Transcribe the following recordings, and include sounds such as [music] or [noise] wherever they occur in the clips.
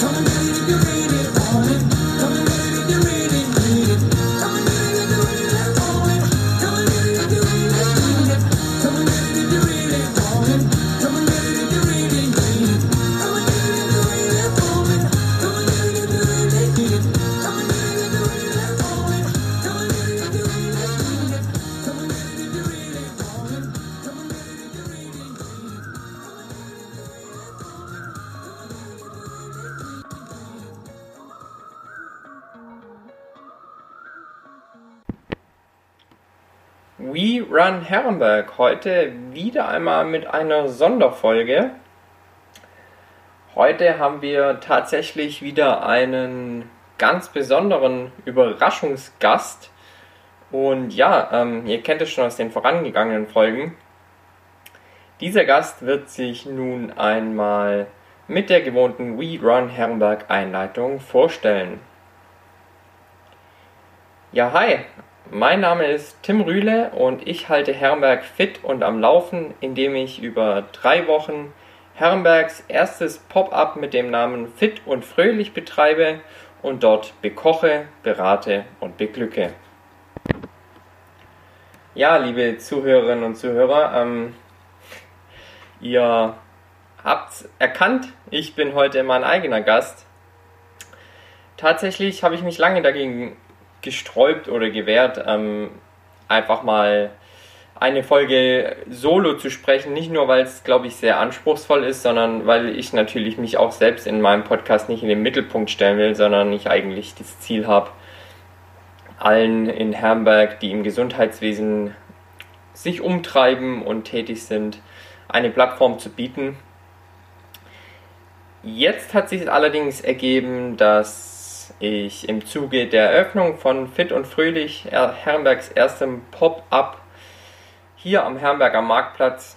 Don't get it be raining on. We Run Herrenberg. Heute wieder einmal mit einer Sonderfolge. Heute haben wir tatsächlich wieder einen ganz besonderen Überraschungsgast. Und ja, ähm, ihr kennt es schon aus den vorangegangenen Folgen. Dieser Gast wird sich nun einmal mit der gewohnten We Run Herrenberg Einleitung vorstellen. Ja, hi, mein Name ist Tim Rühle und ich halte Herrenberg fit und am Laufen, indem ich über drei Wochen Herrenbergs erstes Pop-up mit dem Namen Fit und Fröhlich betreibe und dort bekoche, berate und beglücke. Ja, liebe Zuhörerinnen und Zuhörer, ähm, ihr habt erkannt, ich bin heute mein eigener Gast. Tatsächlich habe ich mich lange dagegen gesträubt oder gewehrt, ähm, einfach mal eine Folge solo zu sprechen. Nicht nur, weil es, glaube ich, sehr anspruchsvoll ist, sondern weil ich natürlich mich auch selbst in meinem Podcast nicht in den Mittelpunkt stellen will, sondern ich eigentlich das Ziel habe, allen in Herrenberg, die im Gesundheitswesen sich umtreiben und tätig sind, eine Plattform zu bieten. Jetzt hat sich allerdings ergeben, dass ich im Zuge der Eröffnung von Fit und Fröhlich Herrenbergs erstem Pop-up hier am Herrenberger Marktplatz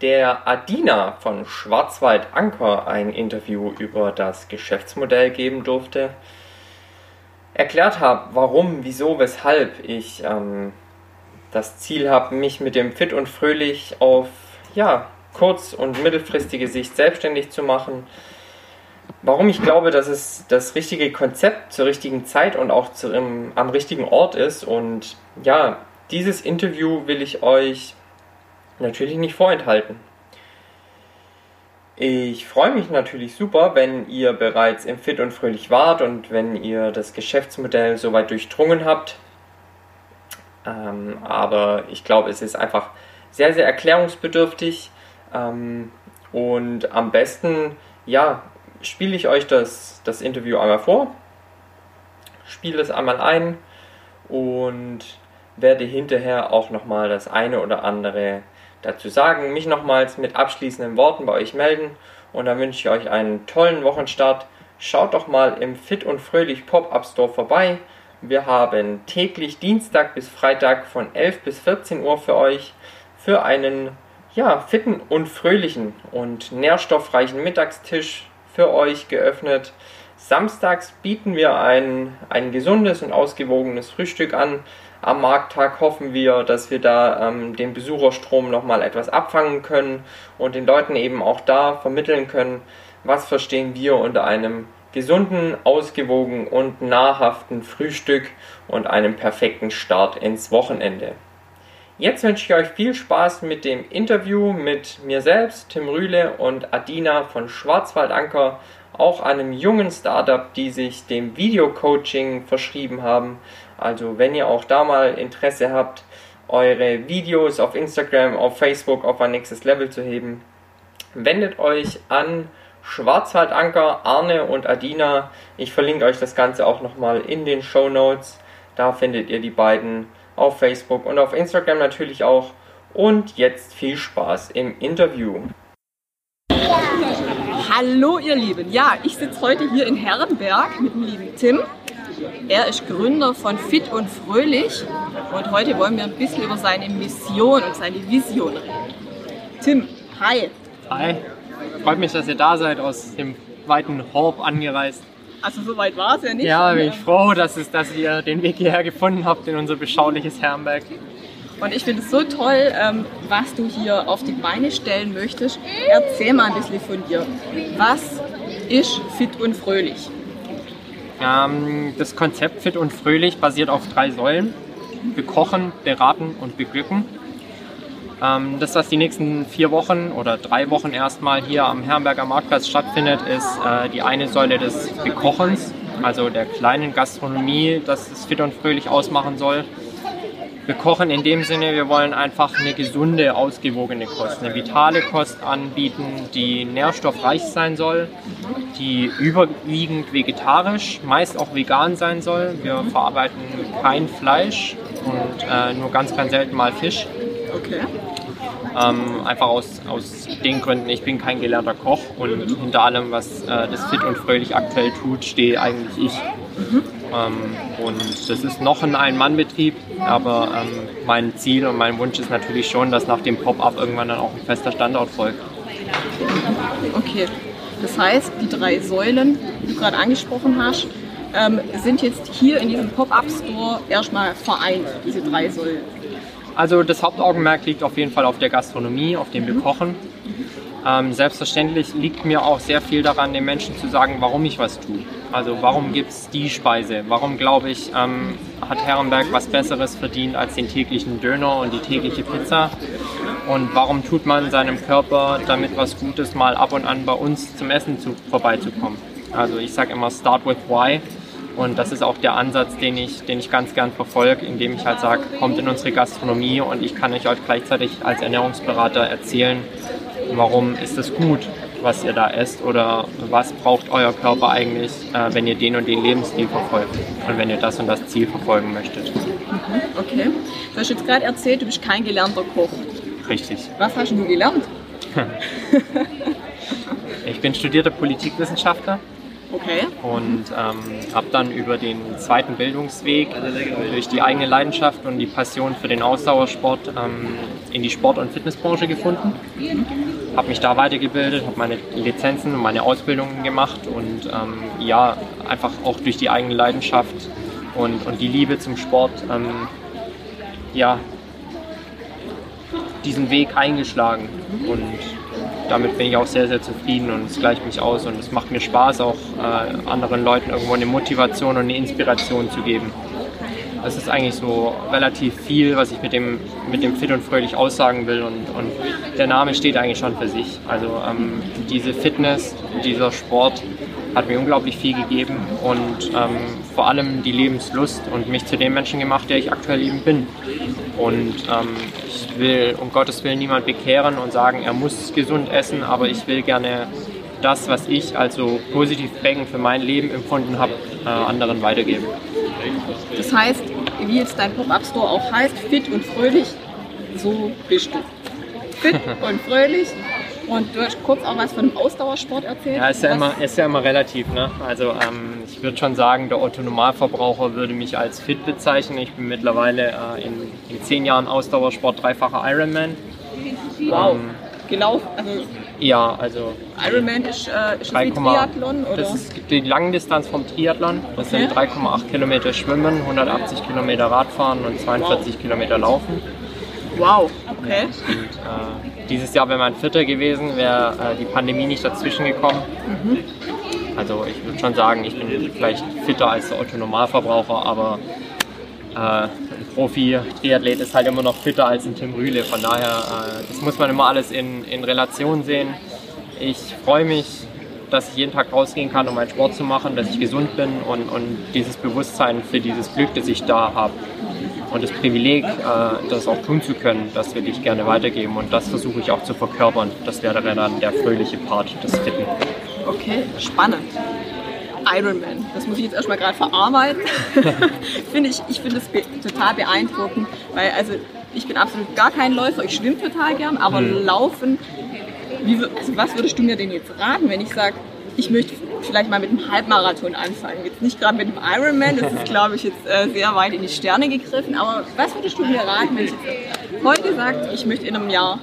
der Adina von Schwarzwald Anker ein Interview über das Geschäftsmodell geben durfte, erklärt habe, warum, wieso, weshalb ich ähm, das Ziel habe, mich mit dem Fit und Fröhlich auf ja, kurz- und mittelfristige Sicht selbstständig zu machen, warum ich glaube, dass es das richtige Konzept zur richtigen Zeit und auch zu, im, am richtigen Ort ist. Und ja, dieses Interview will ich euch natürlich nicht vorenthalten. Ich freue mich natürlich super, wenn ihr bereits im Fit und Fröhlich wart und wenn ihr das Geschäftsmodell soweit durchdrungen habt. Ähm, aber ich glaube, es ist einfach sehr, sehr erklärungsbedürftig. Ähm, und am besten, ja, spiele ich euch das, das Interview einmal vor, spiele es einmal ein und werde hinterher auch nochmal das eine oder andere dazu sagen, mich nochmals mit abschließenden Worten bei euch melden und dann wünsche ich euch einen tollen Wochenstart. Schaut doch mal im Fit und Fröhlich Pop-Up Store vorbei. Wir haben täglich Dienstag bis Freitag von 11 bis 14 Uhr für euch für einen ja, fitten und fröhlichen und nährstoffreichen Mittagstisch für euch geöffnet. Samstags bieten wir ein, ein gesundes und ausgewogenes Frühstück an. Am Markttag hoffen wir, dass wir da ähm, den Besucherstrom nochmal etwas abfangen können und den Leuten eben auch da vermitteln können, was verstehen wir unter einem gesunden, ausgewogenen und nahrhaften Frühstück und einem perfekten Start ins Wochenende. Jetzt wünsche ich euch viel Spaß mit dem Interview mit mir selbst, Tim Rühle und Adina von Schwarzwaldanker, auch einem jungen Startup, die sich dem Video-Coaching verschrieben haben. Also wenn ihr auch da mal Interesse habt, eure Videos auf Instagram, auf Facebook auf ein nächstes Level zu heben, wendet euch an Schwarzwaldanker, Arne und Adina. Ich verlinke euch das Ganze auch nochmal in den Show Notes. Da findet ihr die beiden auf Facebook und auf Instagram natürlich auch. Und jetzt viel Spaß im Interview. Hallo ihr Lieben, ja, ich sitze heute hier in Herrenberg mit dem lieben Tim. Er ist Gründer von Fit und Fröhlich und heute wollen wir ein bisschen über seine Mission und seine Vision reden. Tim, hi. Hi, freut mich, dass ihr da seid, aus dem weiten Horb angereist. Also so weit war es ja nicht. Ja, bin ich froh, dass, es, dass ihr den Weg hierher gefunden habt in unser beschauliches Herrenberg. Und ich finde es so toll, ähm, was du hier auf die Beine stellen möchtest. Erzähl mal ein bisschen von dir. Was ist Fit und Fröhlich? Ähm, das Konzept Fit und Fröhlich basiert auf drei Säulen. Bekochen, beraten und beglücken. Ähm, das, was die nächsten vier Wochen oder drei Wochen erstmal hier am Herrenberger Marktplatz stattfindet, ist äh, die eine Säule des Bekochens, also der kleinen Gastronomie, das es fit und fröhlich ausmachen soll. Wir kochen in dem Sinne, wir wollen einfach eine gesunde, ausgewogene Kost, eine vitale Kost anbieten, die nährstoffreich sein soll, die überwiegend vegetarisch, meist auch vegan sein soll. Wir verarbeiten kein Fleisch und äh, nur ganz, ganz selten mal Fisch. Okay. Ähm, einfach aus, aus den Gründen, ich bin kein gelernter Koch und hinter allem, was äh, das Fit und Fröhlich aktuell tut, stehe eigentlich ich. Ähm, und das ist noch ein Ein-Mann-Betrieb, aber ähm, mein Ziel und mein Wunsch ist natürlich schon, dass nach dem Pop-up irgendwann dann auch ein fester Standort folgt. Okay. Das heißt, die drei Säulen, die du gerade angesprochen hast, ähm, sind jetzt hier in diesem Pop-Up-Store erstmal vereint, diese drei Säulen. Also das Hauptaugenmerk liegt auf jeden Fall auf der Gastronomie, auf dem Bekochen. Ähm, selbstverständlich liegt mir auch sehr viel daran, den Menschen zu sagen, warum ich was tue. Also warum gibt es die Speise? Warum glaube ich, ähm, hat Herrenberg was Besseres verdient als den täglichen Döner und die tägliche Pizza? Und warum tut man seinem Körper damit was Gutes, mal ab und an bei uns zum Essen zu, vorbeizukommen? Also ich sage immer, start with why. Und das ist auch der Ansatz, den ich, den ich ganz gern verfolge, indem ich halt sage, kommt in unsere Gastronomie und ich kann euch auch gleichzeitig als Ernährungsberater erzählen, warum ist es gut, was ihr da esst oder was braucht euer Körper eigentlich, äh, wenn ihr den und den Lebensstil verfolgt und wenn ihr das und das Ziel verfolgen möchtet. Okay. Du hast jetzt gerade erzählt, du bist kein gelernter Koch. Richtig. Was hast du gelernt? [laughs] Ich bin studierter Politikwissenschaftler Okay. und ähm, habe dann über den zweiten Bildungsweg durch die eigene Leidenschaft und die Passion für den Ausdauersport ähm, in die Sport- und Fitnessbranche gefunden. Habe mich da weitergebildet, habe meine Lizenzen und meine Ausbildungen gemacht und ähm, ja, einfach auch durch die eigene Leidenschaft und, und die Liebe zum Sport ähm, ja, diesen Weg eingeschlagen und damit bin ich auch sehr, sehr zufrieden und es gleicht mich aus und es macht mir Spaß, auch äh, anderen Leuten irgendwo eine Motivation und eine Inspiration zu geben. Das ist eigentlich so relativ viel, was ich mit dem, mit dem Fit und Fröhlich aussagen will und, und der Name steht eigentlich schon für sich. Also ähm, diese Fitness, dieser Sport hat mir unglaublich viel gegeben und ähm, vor allem die Lebenslust und mich zu dem Menschen gemacht, der ich aktuell eben bin. Und ähm, ich will um Gottes Willen niemand bekehren und sagen, er muss gesund essen, aber ich will gerne das, was ich also positiv prägend für mein Leben empfunden habe, äh, anderen weitergeben. Das heißt, wie jetzt dein Pop-Up-Store auch heißt, fit und fröhlich, so bist du. Fit [laughs] und fröhlich. Und du hast kurz auch was von dem Ausdauersport erzählt. Ja, ist ja Was- immer, ist ja immer relativ. Ne? Also ähm, ich würde schon sagen, der Otto-Normalverbraucher würde mich als fit bezeichnen. Ich bin mittlerweile äh, in, in zehn Jahren Ausdauersport dreifacher Ironman. Wow. Ähm, Genau, also ja, also Ironman ist, äh, ist das 3, wie Triathlon oder? Das ist die Langdistanz vom Triathlon. Das Okay. sind 3,8 Kilometer Schwimmen, 180 Kilometer Radfahren und 42 Kilometer Laufen. wow, okay. Und, äh, dieses Jahr wäre mein vierter gewesen, wäre äh, die Pandemie nicht dazwischen gekommen. Also ich würde schon sagen, ich bin vielleicht fitter als der Otto-Normalverbraucher, aber äh, ein Profi-Triathlet ist halt immer noch fitter als ein Tim Rühle. Von daher, äh, das muss man immer alles in, in Relation sehen. Ich freue mich, dass ich jeden Tag rausgehen kann, um meinen Sport zu machen, dass ich gesund bin und, und dieses Bewusstsein für dieses Glück, das ich da habe. Und das Privileg, äh, das auch tun zu können, das will ich gerne weitergeben und das versuche ich auch zu verkörpern. Das wäre dann der fröhliche Part des Fitten. Okay, spannend. Ironman, das muss ich jetzt erstmal gerade verarbeiten. [laughs] finde ich ich finde es be total beeindruckend, weil also ich bin absolut gar kein Läufer, ich schwimme total gern, aber Laufen, wie, also was würdest du mir denn jetzt raten, wenn ich sage, ich möchte vielleicht mal mit einem Halbmarathon anfangen? Jetzt nicht gerade mit einem Ironman, das ist glaube ich jetzt äh, sehr weit in die Sterne gegriffen, aber was würdest du mir raten, wenn ich jetzt heute sage, ich möchte in einem Jahr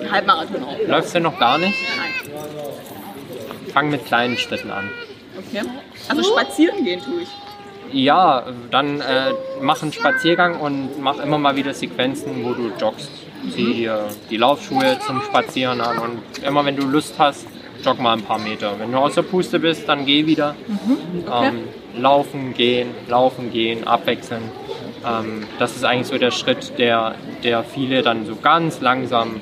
einen Halbmarathon auf? Läufst du noch gar nicht? Nein. Fang mit kleinen Schritten an. Okay. Also spazieren gehen tue ich. Ja, dann äh, mach einen Spaziergang und mach immer mal wieder Sequenzen, wo du joggst. Zieh dir die Laufschuhe zum Spazieren an und immer wenn du Lust hast, jogg mal ein paar Meter. Wenn du aus der Puste bist, dann geh wieder. Mhm. Okay. Ähm, laufen, gehen, laufen, gehen, abwechseln. Ähm, das ist eigentlich so der Schritt, der, der viele dann so ganz langsam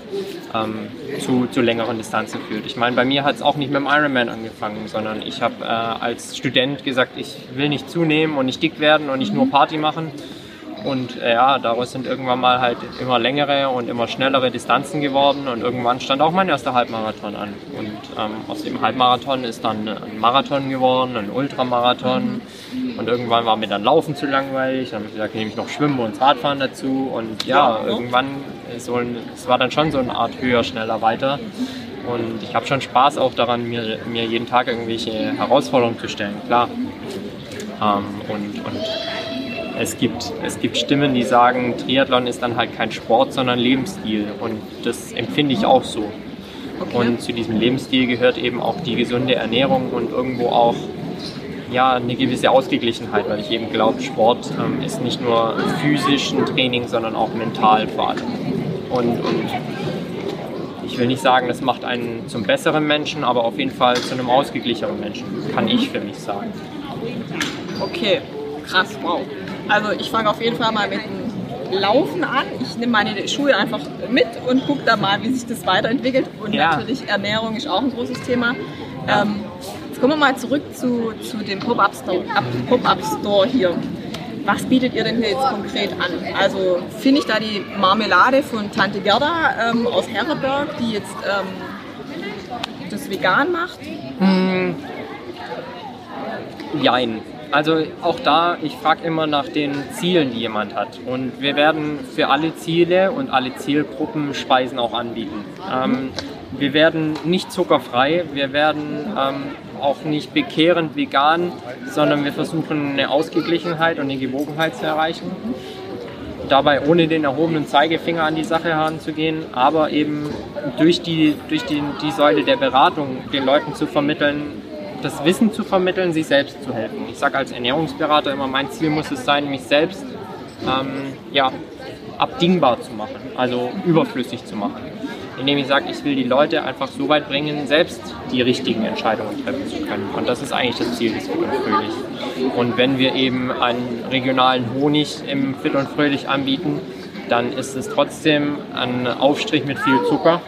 ähm, zu, zu längeren Distanzen führt. Ich meine, bei mir hat es auch nicht mit dem Ironman angefangen, sondern ich habe äh, als Student gesagt, ich will nicht zunehmen und nicht dick werden und nicht nur Party machen. Und äh, ja, daraus sind irgendwann mal halt immer längere und immer schnellere Distanzen geworden und irgendwann stand auch mein erster Halbmarathon an. Und ähm, aus dem Halbmarathon ist dann ein Marathon geworden, ein Ultramarathon. Und irgendwann war mir dann Laufen zu langweilig. Dann habe ich gesagt, nehme ich noch Schwimmen und Radfahren dazu. Und ja, irgendwann, so ein, es war dann schon so eine Art höher, schneller, weiter. Und ich habe schon Spaß auch daran, mir, mir jeden Tag irgendwelche Herausforderungen zu stellen, klar. Ähm, und, und es gibt, es gibt Stimmen, die sagen, Triathlon ist dann halt kein Sport, sondern Lebensstil. Und das empfinde ich auch so. Okay. Und zu diesem Lebensstil gehört eben auch die gesunde Ernährung und irgendwo auch ja, eine gewisse Ausgeglichenheit, weil ich eben glaube, Sport ähm, ist nicht nur physisch ein Training, sondern auch mental vor allem. Und, und ich will nicht sagen, das macht einen zum besseren Menschen, aber auf jeden Fall zu einem ausgeglichenen Menschen, kann ich für mich sagen. Okay, krass, wow. Also ich fange auf jeden Fall mal mit dem Laufen an. Ich nehme meine Schuhe einfach mit und gucke da mal, wie sich das weiterentwickelt. Und Ja. natürlich Ernährung ist auch ein großes Thema. Ähm, jetzt kommen wir mal zurück zu, zu dem Pop-Up Store, Pop-Up Store hier. Was bietet ihr denn hier jetzt konkret an? Also finde ich da die Marmelade von Tante Gerda ähm, aus Herreberg, die jetzt ähm, das vegan macht. Jein. Also auch da, ich frage immer nach den Zielen, die jemand hat. Und wir werden für alle Ziele und alle Zielgruppen Speisen auch anbieten. Ähm, wir werden nicht zuckerfrei, wir werden ähm, auch nicht bekehrend vegan, sondern wir versuchen eine Ausgeglichenheit und eine Gewogenheit zu erreichen. Dabei ohne den erhobenen Zeigefinger an die Sache heranzugehen, aber eben durch die, durch die, die Säule der Beratung den Leuten zu vermitteln, das Wissen zu vermitteln, sich selbst zu helfen. Ich sage als Ernährungsberater immer, mein Ziel muss es sein, mich selbst ähm, ja, abdingbar zu machen, also überflüssig zu machen. Indem ich sage, ich will die Leute einfach so weit bringen, selbst die richtigen Entscheidungen treffen zu können. Und das ist eigentlich das Ziel des Fit und Fröhlich. Und wenn wir eben einen regionalen Honig im Fit und Fröhlich anbieten, dann ist es trotzdem ein Aufstrich mit viel Zucker.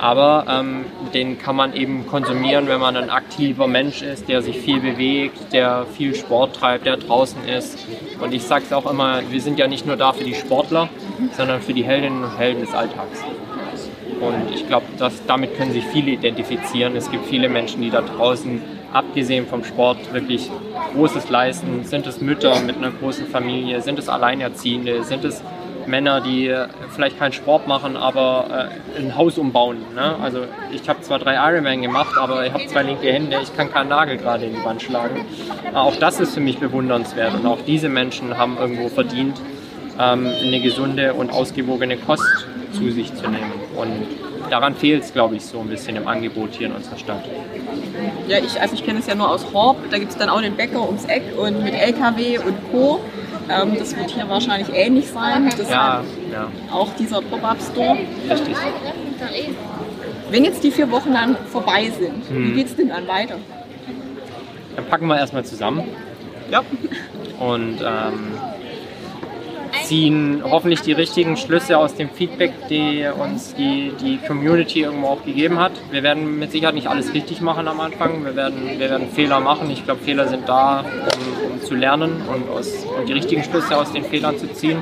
Aber ähm, den kann man eben konsumieren, wenn man ein aktiver Mensch ist, der sich viel bewegt, der viel Sport treibt, der draußen ist. Und ich sage es auch immer, wir sind ja nicht nur da für die Sportler, sondern für die Heldinnen und Helden des Alltags. Und ich glaube, damit können sich viele identifizieren. Es gibt viele Menschen, die da draußen, abgesehen vom Sport, wirklich Großes leisten. Sind es Mütter mit einer großen Familie? Sind es Alleinerziehende? Sind es Männer, die äh, vielleicht keinen Sport machen, aber äh, ein Haus umbauen? Ne? Also ich habe zwar drei Ironman gemacht, aber ich habe zwei linke Hände, ich kann keinen Nagel gerade in die Wand schlagen. Aber auch das ist für mich bewundernswert und auch diese Menschen haben irgendwo verdient, ähm, eine gesunde und ausgewogene Kost zu sich zu nehmen. Und daran fehlt es, glaube ich, so ein bisschen im Angebot hier in unserer Stadt. Ja, ich, also ich kenne es ja nur aus Horb. Da gibt es dann auch den Bäcker ums Eck und mit LKW und Co. Ähm, das wird hier wahrscheinlich ähnlich sein. Ja, ja, auch dieser Pop-Up-Store. richtig. Wenn jetzt die vier Wochen dann vorbei sind, Hm. wie geht es denn dann weiter? Dann packen wir erstmal zusammen Ja. und ähm, ziehen hoffentlich die richtigen Schlüsse aus dem Feedback, die uns die, die Community irgendwo auch gegeben hat. Wir werden mit Sicherheit nicht alles richtig machen am Anfang. Wir werden, wir werden Fehler machen. Ich glaube, Fehler sind da, um, um zu lernen und, aus, und die richtigen Schlüsse aus den Fehlern zu ziehen.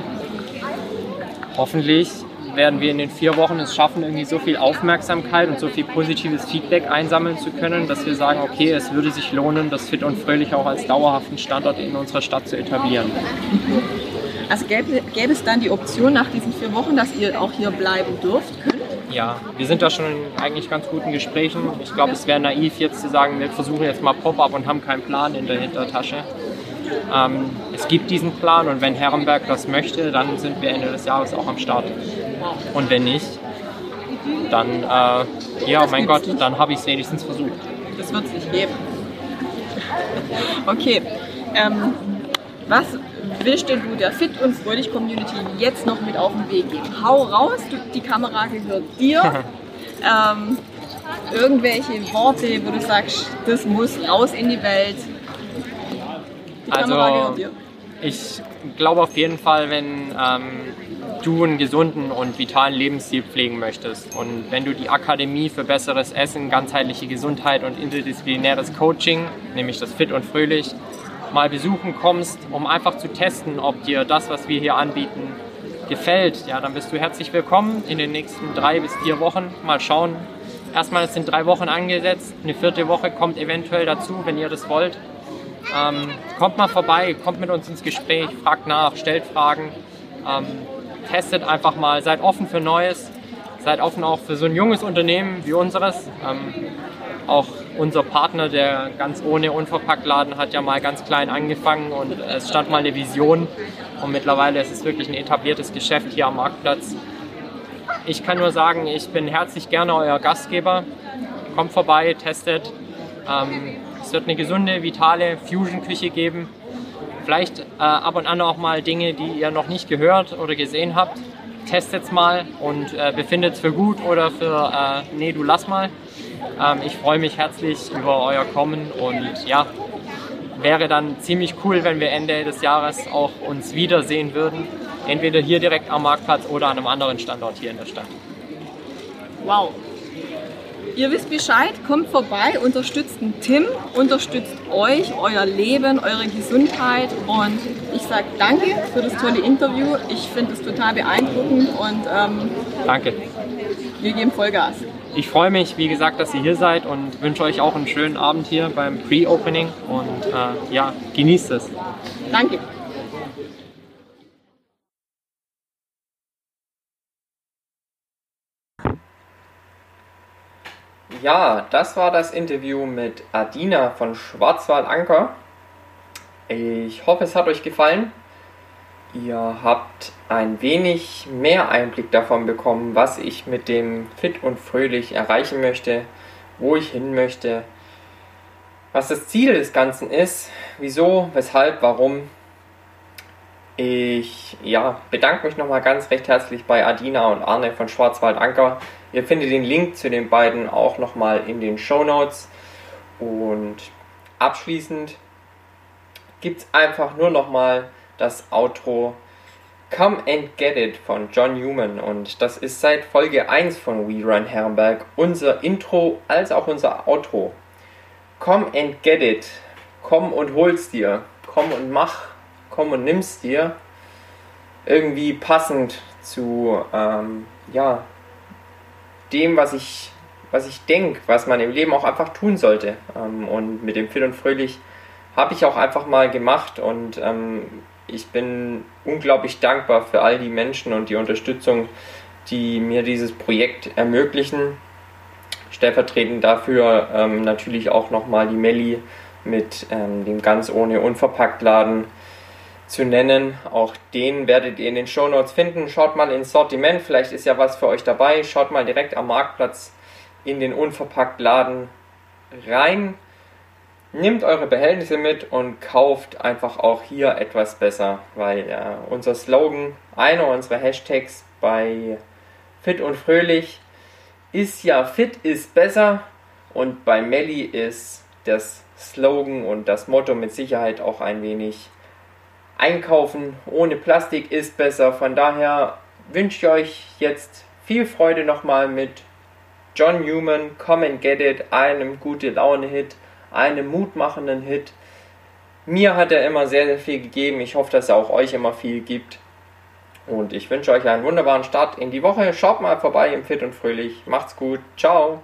Hoffentlich werden wir in den vier Wochen es schaffen, irgendwie so viel Aufmerksamkeit und so viel positives Feedback einsammeln zu können, dass wir sagen, okay, es würde sich lohnen, das Fit und Fröhlich auch als dauerhaften Standort in unserer Stadt zu etablieren. Also gäbe, gäbe es dann die Option nach diesen vier Wochen, dass ihr auch hier bleiben dürft, könnt? Ja, wir sind da schon in eigentlich ganz guten Gesprächen. Ich glaube, es wäre naiv jetzt zu sagen, wir versuchen jetzt mal Pop-up und haben keinen Plan in der Hintertasche. Ähm, es gibt diesen Plan und wenn Herrenberg das möchte, dann sind wir Ende des Jahres auch am Start. Und wenn nicht, dann, äh, ja, mein gibt's Gott, nicht. dann habe ich es wenigstens versucht. Das wird es nicht geben. [laughs] Okay. Ähm, was willst du der Fit und Fröhlich Community jetzt noch mit auf den Weg geben? Hau raus, du, die Kamera gehört dir. [laughs] ähm, irgendwelche Worte, wo du sagst, das muss raus in die Welt? Die also, ich glaube auf jeden Fall, wenn ähm, du einen gesunden und vitalen Lebensstil pflegen möchtest und wenn du die Akademie für besseres Essen, ganzheitliche Gesundheit und interdisziplinäres Coaching, nämlich das Fit und Fröhlich, mal besuchen kommst, um einfach zu testen, ob dir das, was wir hier anbieten, gefällt, ja, dann bist du herzlich willkommen in den nächsten drei bis vier Wochen. Mal schauen. Erstmal sind drei Wochen angesetzt. Eine vierte Woche kommt eventuell dazu, wenn ihr das wollt. Ähm, kommt mal vorbei, kommt mit uns ins Gespräch, fragt nach, stellt Fragen, ähm, testet einfach mal, seid offen für Neues, seid offen auch für so ein junges Unternehmen wie unseres. Ähm, auch unser Partner, der ganz ohne Unverpacktladen, hat ja mal ganz klein angefangen und es stand mal eine Vision und mittlerweile ist es wirklich ein etabliertes Geschäft hier am Marktplatz. Ich kann nur sagen, ich bin herzlich gerne euer Gastgeber. Kommt vorbei, testet. Ähm, es wird eine gesunde, vitale Fusion-Küche geben. Vielleicht äh, ab und an auch mal Dinge, die ihr noch nicht gehört oder gesehen habt. Testet es mal und äh, befindet es für gut oder für äh, nee, du lass mal. Ähm, ich freue mich herzlich über euer Kommen und ja, wäre dann ziemlich cool, wenn wir Ende des Jahres auch uns wiedersehen würden. Entweder hier direkt am Marktplatz oder an einem anderen Standort hier in der Stadt. Wow. Ihr wisst Bescheid, kommt vorbei, unterstützt den Tim, unterstützt euch, euer Leben, eure Gesundheit und ich sage danke für das tolle Interview. Ich finde es total beeindruckend und ähm, danke. Wir geben Vollgas. Ich freue mich, wie gesagt, dass ihr hier seid und wünsche euch auch einen schönen Abend hier beim Pre-Opening und äh, ja, genießt es. Danke. Ja, das war das Interview mit Adina von Schwarzwald Anker. Ich hoffe, es hat euch gefallen. Ihr habt ein wenig mehr Einblick davon bekommen, was ich mit dem Fit und Fröhlich erreichen möchte, wo ich hin möchte, was das Ziel des Ganzen ist, wieso, weshalb, warum. Ich ja, bedanke mich nochmal ganz recht herzlich bei Adina und Arne von Schwarzwald Anker. Ihr findet den Link zu den beiden auch nochmal in den Show Notes. Und abschließend gibt es einfach nur nochmal das Outro Come and Get It von John Newman und das ist seit Folge 1 von We Run Herrenberg unser Intro als auch unser Outro. Come and Get It. Komm und hol's dir. Komm und mach. Komm und nimm's dir. Irgendwie passend zu ähm, ja, dem, was ich, was ich denke, was man im Leben auch einfach tun sollte. Ähm, und mit dem Fit und Fröhlich habe ich auch einfach mal gemacht und ähm, ich bin unglaublich dankbar für all die Menschen und die Unterstützung, die mir dieses Projekt ermöglichen. Stellvertretend dafür ähm, natürlich auch nochmal die Melli mit ähm, dem ganz ohne Unverpacktladen zu nennen. Auch den werdet ihr in den Show Notes finden. Schaut mal ins Sortiment, vielleicht ist ja was für euch dabei. Schaut mal direkt am Marktplatz in den Unverpacktladen rein. Nehmt eure Behältnisse mit und kauft einfach auch hier etwas besser, weil äh, unser Slogan, einer unserer Hashtags bei Fit und Fröhlich ist ja Fit ist besser und bei Melli ist das Slogan und das Motto mit Sicherheit auch ein wenig Einkaufen ohne Plastik ist besser. Von daher wünsche ich euch jetzt viel Freude nochmal mit John Newman, Come and Get It, einem gute Laune Hit einem mutmachenden Hit. Mir hat er immer sehr, sehr viel gegeben. Ich hoffe, dass er auch euch immer viel gibt. Und ich wünsche euch einen wunderbaren Start in die Woche. Schaut mal vorbei im Fit und Fröhlich. Macht's gut. Ciao.